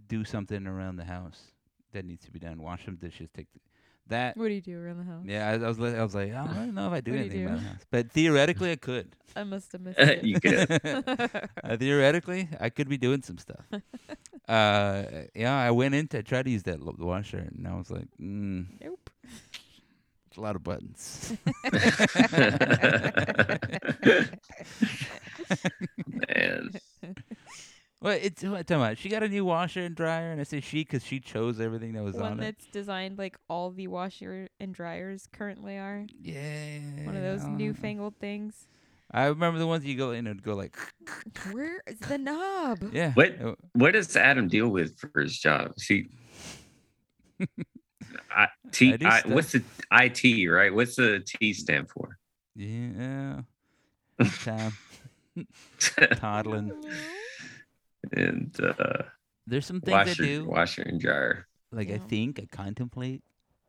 do something around the house that needs to be done. Wash some dishes. Take th- that. what do you do around the house? Yeah, I, I was. li- I was like, I don't know if I do What do you anything do? around the house, but theoretically, I could. I must have missed it. You could. uh, theoretically, I could be doing some stuff. uh, yeah, I went in to try to use that lo- washer, and I was like, mm, nope. it's a lot of buttons. Man. Well, it's what talking about? She got a new washer and dryer, and I say she because she chose everything that was One on it. One that's designed like all the washer and dryers currently are. Yeah, One of those newfangled things. I remember the ones you go in and go like, Where is the knob? yeah. What? uh, What does Adam deal with for his job? She. I, T, I do I, stuff. what's the IT, right? What's the T stand for? Yeah. Time toddling. And uh, There's some things I do. washer and dryer. like I think, I contemplate,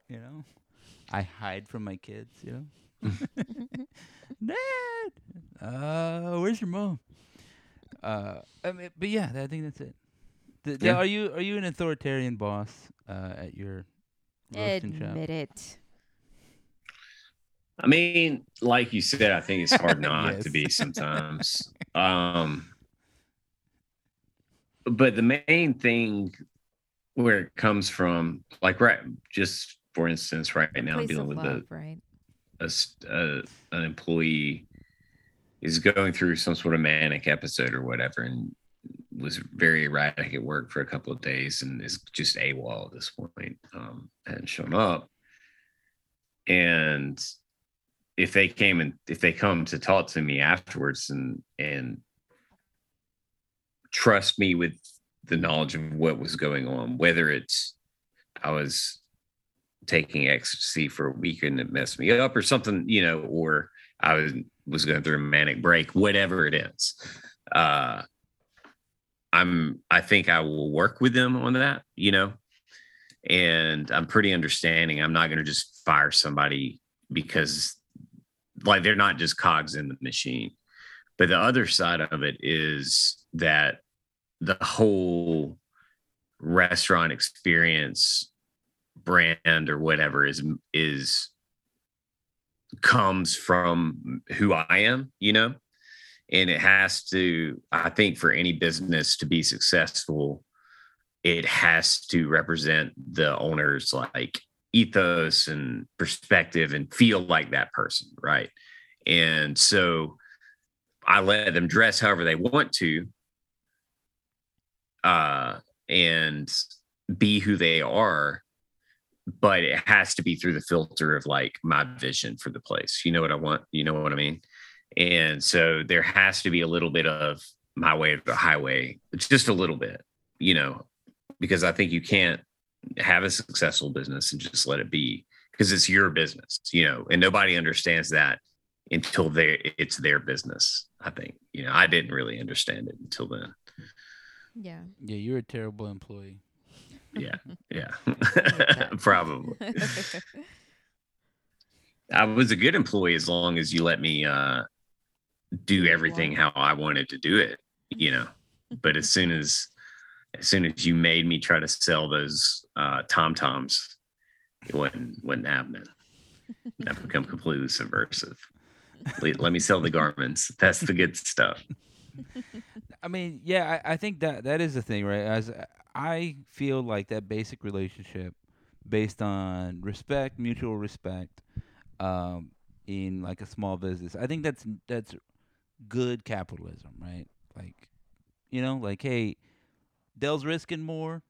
you know. I hide from my kids, you know. Dad, uh, where's your mom? Uh, I mean, but yeah, I think that's it. Th- Yeah. Are you are you an authoritarian boss uh, at your roasting shop? Admit it. I mean, like you said, I think it's hard not Yes. to be sometimes. Um, but the main thing where it comes from, like right, just for instance, right now, I'm dealing with love, a, right? a a- an employee is going through some sort of manic episode or whatever, and was very erratic at work for a couple of days, and is just AWOL at this point. Um, hadn't shown up, and if they came and if they come to talk to me afterwards and and trust me with the knowledge of what was going on, whether it's I was taking ecstasy for a week and it messed me up or something, you know, or I was was going through a manic break, whatever it is. Uh I'm I think I will work with them on that, you know. And I'm pretty understanding. I'm not going to just fire somebody because like they're not just cogs in the machine. But the other side of it is that the whole restaurant experience brand or whatever is is comes from who I am, you know? And it has to, I think for any business to be successful, it has to represent the owner's like ethos and perspective and feel like that person, right? And so I let them dress however they want to uh and be who they are but it has to be through the filter of like my vision for the place. You know what i want? You know what i mean? And so there has to be a little bit of my way of the highway just a little bit you know because i think you can't have a successful business and just let it be because it's your business you know and nobody understands that until they it's their business i think you know i didn't really understand it until then Yeah. Yeah, you're a terrible employee. yeah yeah probably I was a good employee as long as you let me uh, do everything how I wanted to do it, you know. But as soon as as soon as you made me try to sell those uh, Tom Toms, it wasn't wasn't happening. I've become completely subversive. Let, me sell the garments. That's the good stuff. I mean, yeah, I, I think that that is the thing, right? As I feel like that basic relationship, based on respect, mutual respect, um, in like a small business, I think that's that's good capitalism, right? Like, you know, like hey, Dell's risking more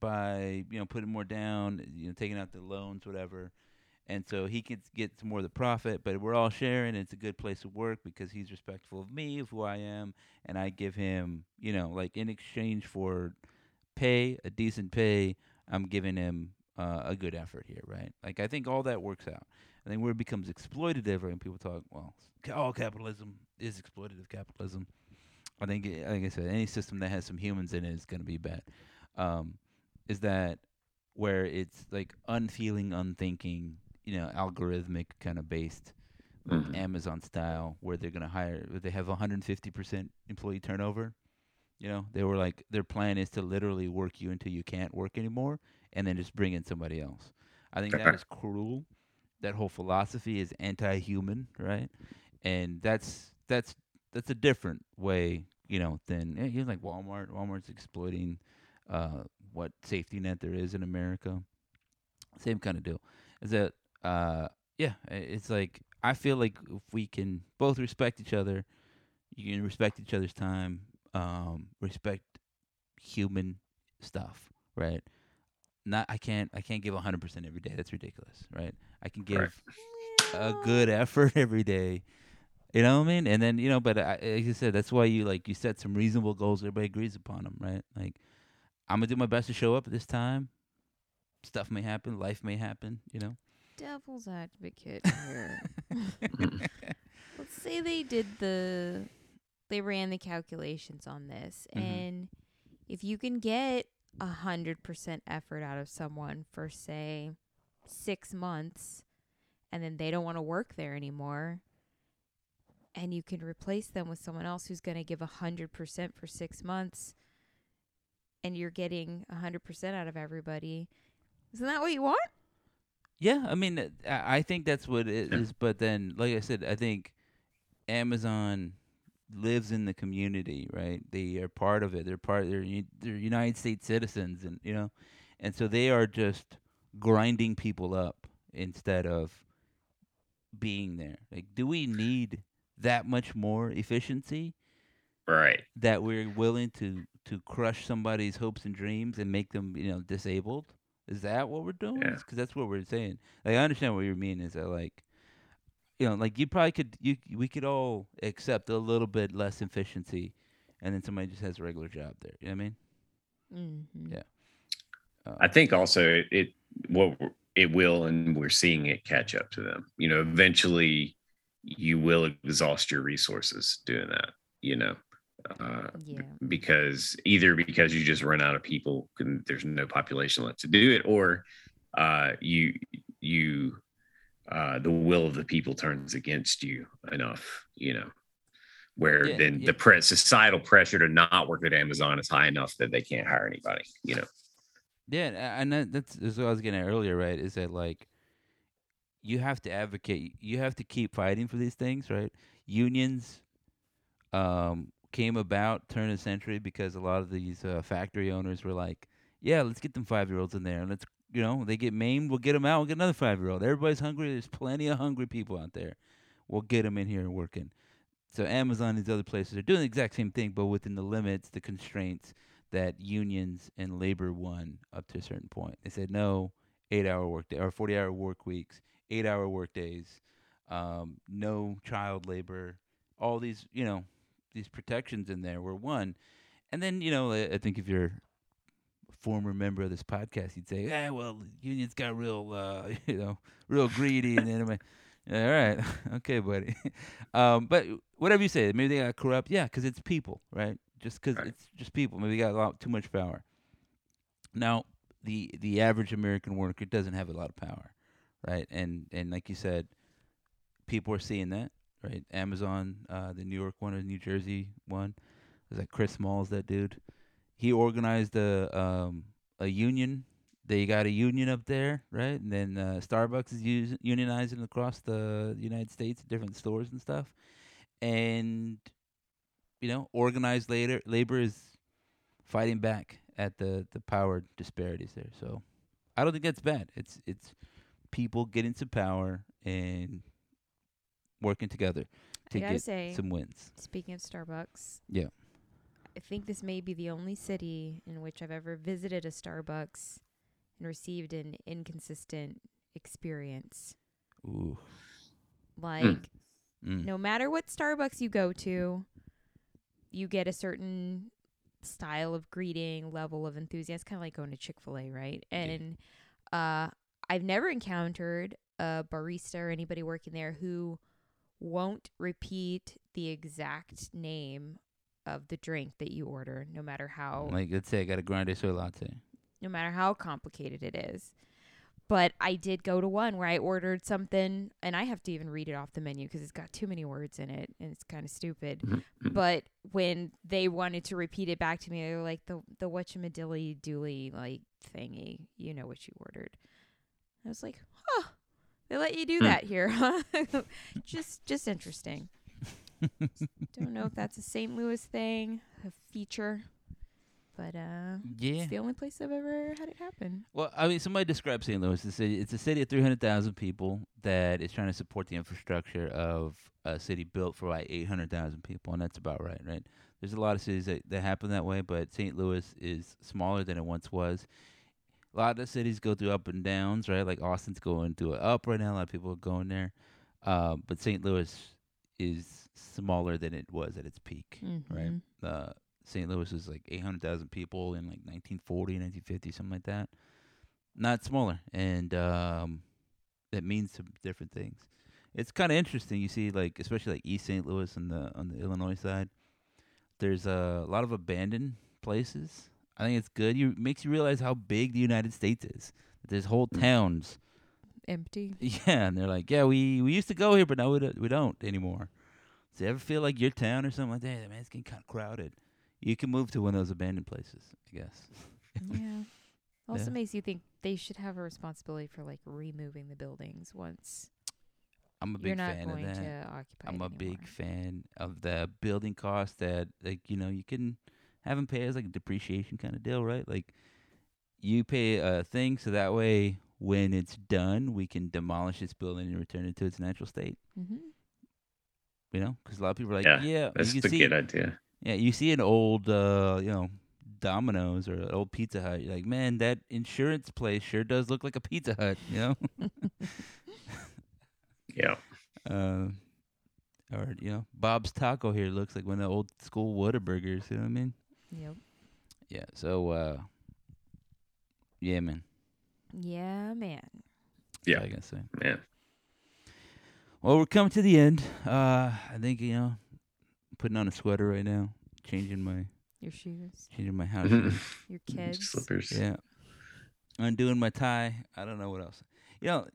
by you know putting more down, you know, taking out the loans, whatever and so he can get some more of the profit but we're all sharing it's a good place to work because he's respectful of me of who i am and i give him you know like in exchange for pay a decent pay i'm giving him uh, a good effort here right? Like i think all that works out. I think where it becomes exploitative and people talk well all capitalism is exploitative capitalism. I think like i said any system that has some humans in it is going to be bad. Um, is that where it's like unfeeling unthinking you know algorithmic kind of based Mhm. Amazon style where they're gonna hire they have 150 percent employee turnover. You know they were like their plan is to literally work you until you can't work anymore and then just bring in somebody else. I think that is cruel. That whole philosophy is anti-human, right? And that's that's that's a different way, you know, than eh, you're like Walmart. Walmart's exploiting uh, what safety net there is in America. Same kind of deal. Is that uh, yeah? It's like I feel like if we can both respect each other, you can respect each other's time, um, respect human stuff, right? Not I can't I can't give hundred percent every day. That's ridiculous, right? I can give a good effort every day. You know what I mean? And then you know, but I, like I said, that's why you like you set some reasonable goals. Everybody agrees upon them, right? Like I'm gonna do my best to show up at this time. Stuff may happen, life may happen. You know. Devil's advocate here. Let's say they did the they ran the calculations on this Mhm. and if you can get a hundred percent effort out of someone for say six months and then they don't want to work there anymore and you can replace them with someone else who's going to give a hundred percent for six months and you're getting a hundred percent out of everybody isn't that what you want Yeah, I mean, uh, I I think that's what it Yeah. is. But then, like I said, I think Amazon lives in the community, right? They are part of it. They're part. They're they're United States citizens, and you know, and so they are just grinding people up instead of being there. Like, do we need that much more efficiency Right. that we're willing to to crush somebody's hopes and dreams and make them, you know, disabled? Is that what we're doing? Yeah. Because that's what we're saying. Like, I understand what you're mean. Is that like, you know, like you probably could you we could all accept a little bit less efficiency, and then somebody just has a regular job there. You know what I mean? mm-hmm. Yeah. Uh, I think also it, it what it will, and we're seeing it catch up to them. You know, eventually you will exhaust your resources doing that. You know, uh, yeah because either because you just run out of people and there's no population left to do it, or uh, you you uh, the will of the people turns against you enough. You know. Where Yeah, then yeah. the pre- societal pressure to not work at Amazon is high enough that they can't hire anybody. You know, Yeah, and- and that, that's, that's what I was getting at earlier, right? Is that like you have to advocate, you have to keep fighting for these things, right? Unions um, came about turn of century because a lot of these uh, factory owners were like, "Yeah, let's get them five year olds in there, and let's you know they get maimed, we'll get them out, we'll get another five year old. Everybody's hungry. There's plenty of hungry people out there. We'll get them in here and working." So Amazon and these other places are doing the exact same thing, but within the limits, the constraints that unions and labor won up to a certain point. They said no, eight hour work day or forty hour work weeks, eight hour work days, um, no child labor, all these you know these protections in there were one, and then you know I I think if you're a former member of this podcast, you'd say, "Yeah, well, unions got real, uh, you know, real greedy, and then like, all right, okay, buddy. um, but whatever you say, maybe they got corrupt, yeah, because it's people, right? Just because Right. it's just people. Maybe they got a lot too much power. Now, the the average American worker doesn't have a lot of power, right? And and like you said, people are seeing that, right? Amazon, uh, the New York one or New Jersey one, was that Chris Smalls, that dude. he organized a um a union. They got a union up there, right? And then uh, Starbucks is unionizing across the United States, different stores and stuff. And you know, organized later labor is fighting back at the the power disparities there. So I don't think that's bad. It's it's people getting some power and working together to get say, some wins. speaking of Starbucks, Yeah. I think this may be the only city in which I've ever visited a Starbucks and received an inconsistent experience. Ooh. Like, Mm. no matter what Starbucks you go to, you get a certain style of greeting, level of enthusiasm, kind of like going to Chick fil A, right? Yeah. And uh, I've never encountered a barista or anybody working there who won't repeat the exact name of the drink that you order, no matter how Like let's say I got a grande soy latte. no matter how complicated it is. But I did go to one where I ordered something, and I have to even read it off the menu because it's got too many words in it, and it's kind of stupid. Mhm. But when they wanted to repeat it back to me, they were like the the whatchamadilly dooley like thingy, you know what you ordered. I was like, huh, they let you do Hmm. that here, huh? just just interesting. Don't know if that's a St. Louis thing, a feature, but uh, Yeah. it's the only place I've ever had it happen. Well, I mean, somebody described St. Louis. It's a, it's a city of 300,000 people that is trying to support the infrastructure of a city built for like 800,000 people, and that's about right, right? There's a lot of cities that, that happen that way, but St. Louis is smaller than it once was. A lot of the cities go through up and downs, right? Like Austin's going through it up right now. A lot of people are going there. Uh, but St. Louis is smaller than it was at its peak, right? Mhm. uh, St. Louis was like 800,000 people in like 1940, 1950, something like that. Not smaller, and um, that means some different things. It's kind of interesting. You see, like especially like East St. Louis on the on the Illinois side, there's a lot of abandoned places. I think it's good. You makes you realize how big the United States is. There's whole Mm. towns. Empty. Yeah, and they're like, yeah, we we used to go here, but now we don't, we don't anymore. Does you ever feel like your town or something like that? Man, it's getting kind of crowded. You can move to one of those abandoned places, I guess. yeah. Also Yeah. makes you think they should have a responsibility for like removing the buildings once I'm a big you're not fan of going that. to occupy. I'm it a big fan of the building cost that, like, you know, you can have them pay as like a depreciation kind of deal, right? Like, you pay a thing so that way when it's done, we can demolish this building and return it to its natural state. Mhm. You know, because a lot of people are like, Yeah, yeah, That's you a see, good idea. yeah, you see an old, uh, you know, Domino's or an old Pizza Hut. You're like, man, that insurance place sure does look like a Pizza Hut, you know. Yeah. uh, or you know, Bob's Taco here looks like one of the old school Whataburgers. You know what I mean? Yep. Yeah. So, uh, yeah, man. Yeah, man. Yeah. I guess so. say. Man. Well, we're coming to the end. Uh, I think you know, putting on a sweater right now, changing my Your shoes, changing my house. Mhm. shoes. your kids. Slippers. yeah. Undoing my tie. I don't know what else. You know,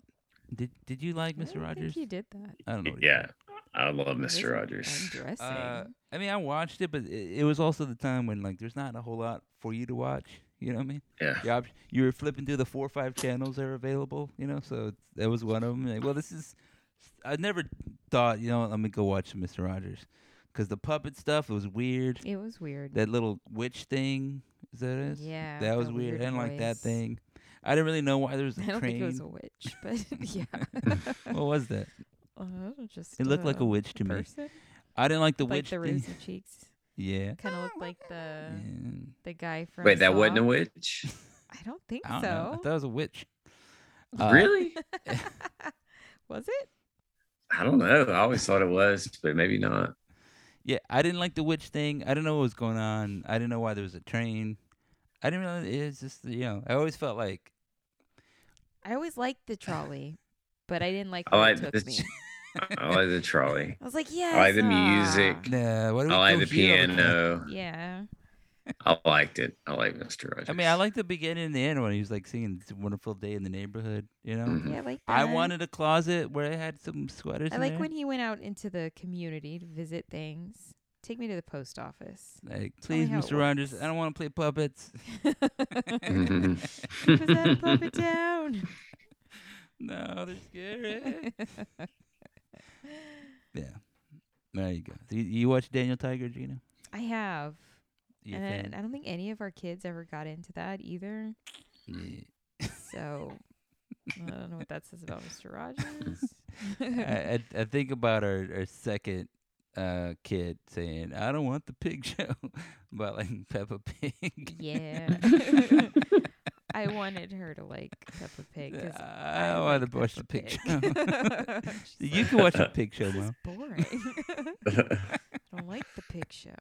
did did you like Mr. don't Rogers? think you did that. I don't know. what Yeah. I love Mr. Rogers. Uh, I mean, I watched it, but it, it was also the time when like there's not a whole lot for you to watch. You know what I mean? Yeah. The op- you were flipping through the four or five channels that are available. You know, so that was one of them. Like, well, this is. I never thought, you know, let me go watch Mister Rogers, because the puppet stuff it was weird. it was weird. That little witch thing, is that it? yeah. that was the weird. I didn't like that thing. I didn't really know why there was a I don't train. think it was a witch, but yeah. what was that? Uh, just It looked like a witch to me. I didn't like the like witch the thing. rosy cheeks. Yeah. Kind of looked like the And the guy from. Wait, that wasn't a witch? I don't think I don't so. know. I thought it was a witch. Uh, really? was it? I don't know. I always thought it was, but maybe not. Yeah, I didn't like the witch thing. I didn't know what was going on. I didn't know why there was a train. I didn't really. It's just you know. I always felt like I always liked the trolley, but I didn't like I where like it took the me. I like the trolley. I was like, yeah. I like the music. nah. Why do we I like the here all piano. Yeah. I liked it. I like Mr. Rogers. I mean, I like the beginning and the end when he was like singing "It's a Wonderful Day in the Neighborhood." You know, Mhm. Yeah, I like that. I wanted a closet where I had some sweaters. I in like there. when he went out into the community to visit things, Take me to the post office. Like, please, Mr. Rogers. I don't want to play puppets. Put that puppet down. no, they're scary. yeah. There you go. You, you watch Daniel Tiger, Gina? I have. You and? I, I don't think any of our kids ever got into that either. Yeah. So I don't know what that says about Mr. Rogers. I, I I think about our, our second uh kid saying, "I don't want the pig show," about like Peppa Pig. yeah. I wanted her to like Peppa Pig. 'cause I, I want like to watch the Peppa pig Pig. show. She's you like, can watch the pig show, This is Mom. boring. I don't like the pig show.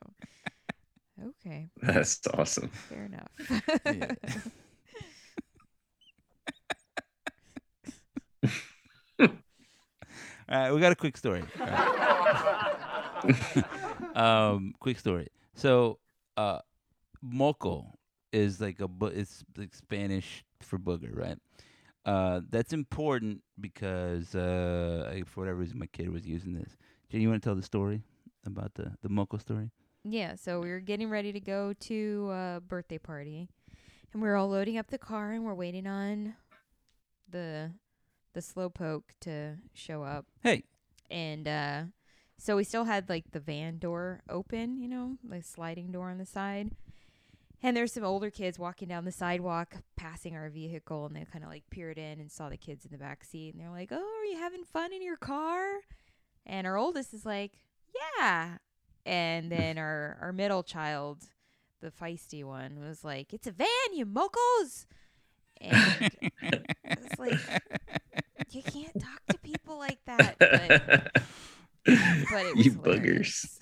Okay, That's awesome. fair enough. Yeah. All right, we got a quick story. All right. um, quick story. So, uh, moco is like a bu- it's like Spanish for booger, right? Uh, that's important because uh, I, for whatever reason, my kid was using this. Jenny, you want to tell the story about the the moco story? Yeah, so we were getting ready to go to a birthday party, and we were all loading up the car, and we're waiting on the the slowpoke to show up. Hey, And uh, so we still had like the van door open, you know, like sliding door on the side. And there's some older kids walking down the sidewalk, passing our vehicle, and they kind of like peered in and saw the kids in the back seat, and they're like, "Oh, are you having fun in your car?" And our oldest is like, "Yeah." And then our our middle child, the feisty one, was like, "It's a van, you mocos!" And it's like, you can't talk to people like that. But, but it was You hilarious.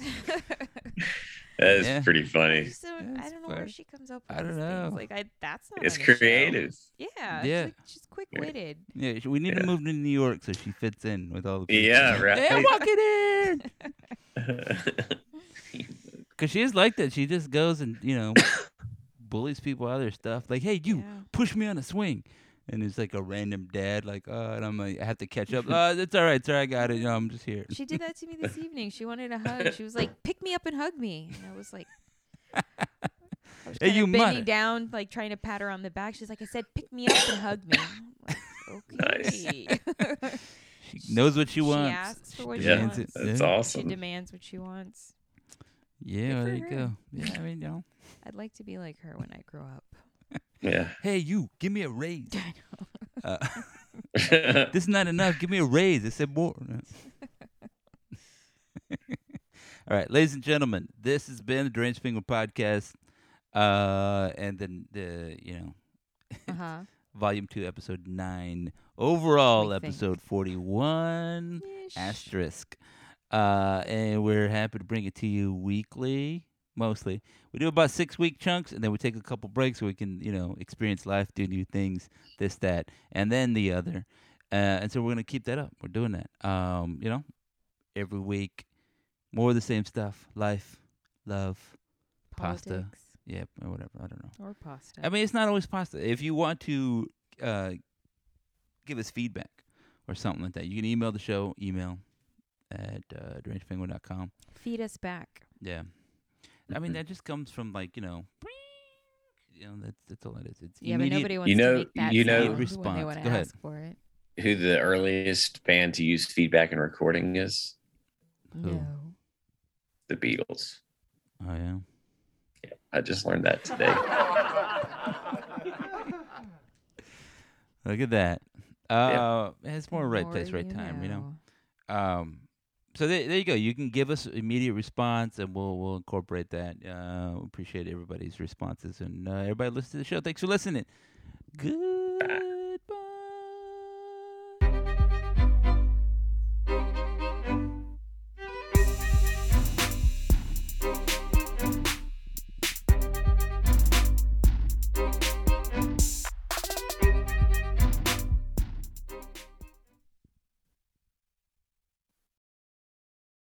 That's Yeah. pretty I, funny. just don't, I don't know where she comes up with I don't know. things. Like I that's not It's on the show. creative. Yeah. Yeah. She's, like, she's quick witted. yeah, sh- we need Yeah. to move to New York so she fits in with all the people. Yeah, right. Yeah, walk it in. Cause she is like that. She just goes and you know bullies people out of their stuff. Like, hey, you Yeah. push me on a swing, and it's like a random dad. Like, oh, and I'm like, I have to catch up. Oh, it's all right, sir. I got it. You know, I'm just here. She did that to me this evening. She wanted a hug. She was like, "Pick me up and hug me." And I was like, I was Hey, kind you of bending mother. down, like trying to pat her on the back. She's like, "I said, pick me up and hug me." I'm like, Nice. okay. She knows what she wants. She asks for what She she yeah, demands wants. it. that's yeah. she demands what she wants. Yeah, well, there you her. go. Yeah, I mean, you know. I'd like to be like her when I grow up. Yeah. Hey, you, give me a raise. I know. Uh, this is not enough. Give me a raise. I said more. All right, ladies and gentlemen, this has been the Deranged Penguin podcast, uh, and then the you know Uh huh. volume two, episode nine, overall We think. episode forty-one asterisk, uh, and we're happy to bring it to you weekly. Mostly, we do about six week chunks, and then we take a couple breaks so we can, you know, experience life, do new things, this, that, and then the other. Uh, and so we're gonna keep that up. We're doing that. Um, you know, every week, more of the same stuff: life, love, pasta. Politics yep, or whatever. I don't know. or pasta. I mean, it's not always pasta. If you want to uh, give us feedback or something like that, you can email the show. Email at uh, derangedpenguin.com. Feed us back. Yeah, I mean Mhm. that just comes from like you know, you know that's that's all it is. It's Yeah, but nobody wants You to know- make that you know- sound when Response. they want Go ahead. ask for it. Who the earliest band to use feedback in recording is? Who? No. The Beatles. Oh yeah. I just learned that today. Look at that. Uh, it's more right More place, right you time. You know. Um, so there, there you go. You can give us immediate response, and we'll we'll incorporate that. Uh, appreciate everybody's responses, and uh, everybody listen to the show. Thanks for listening. Good.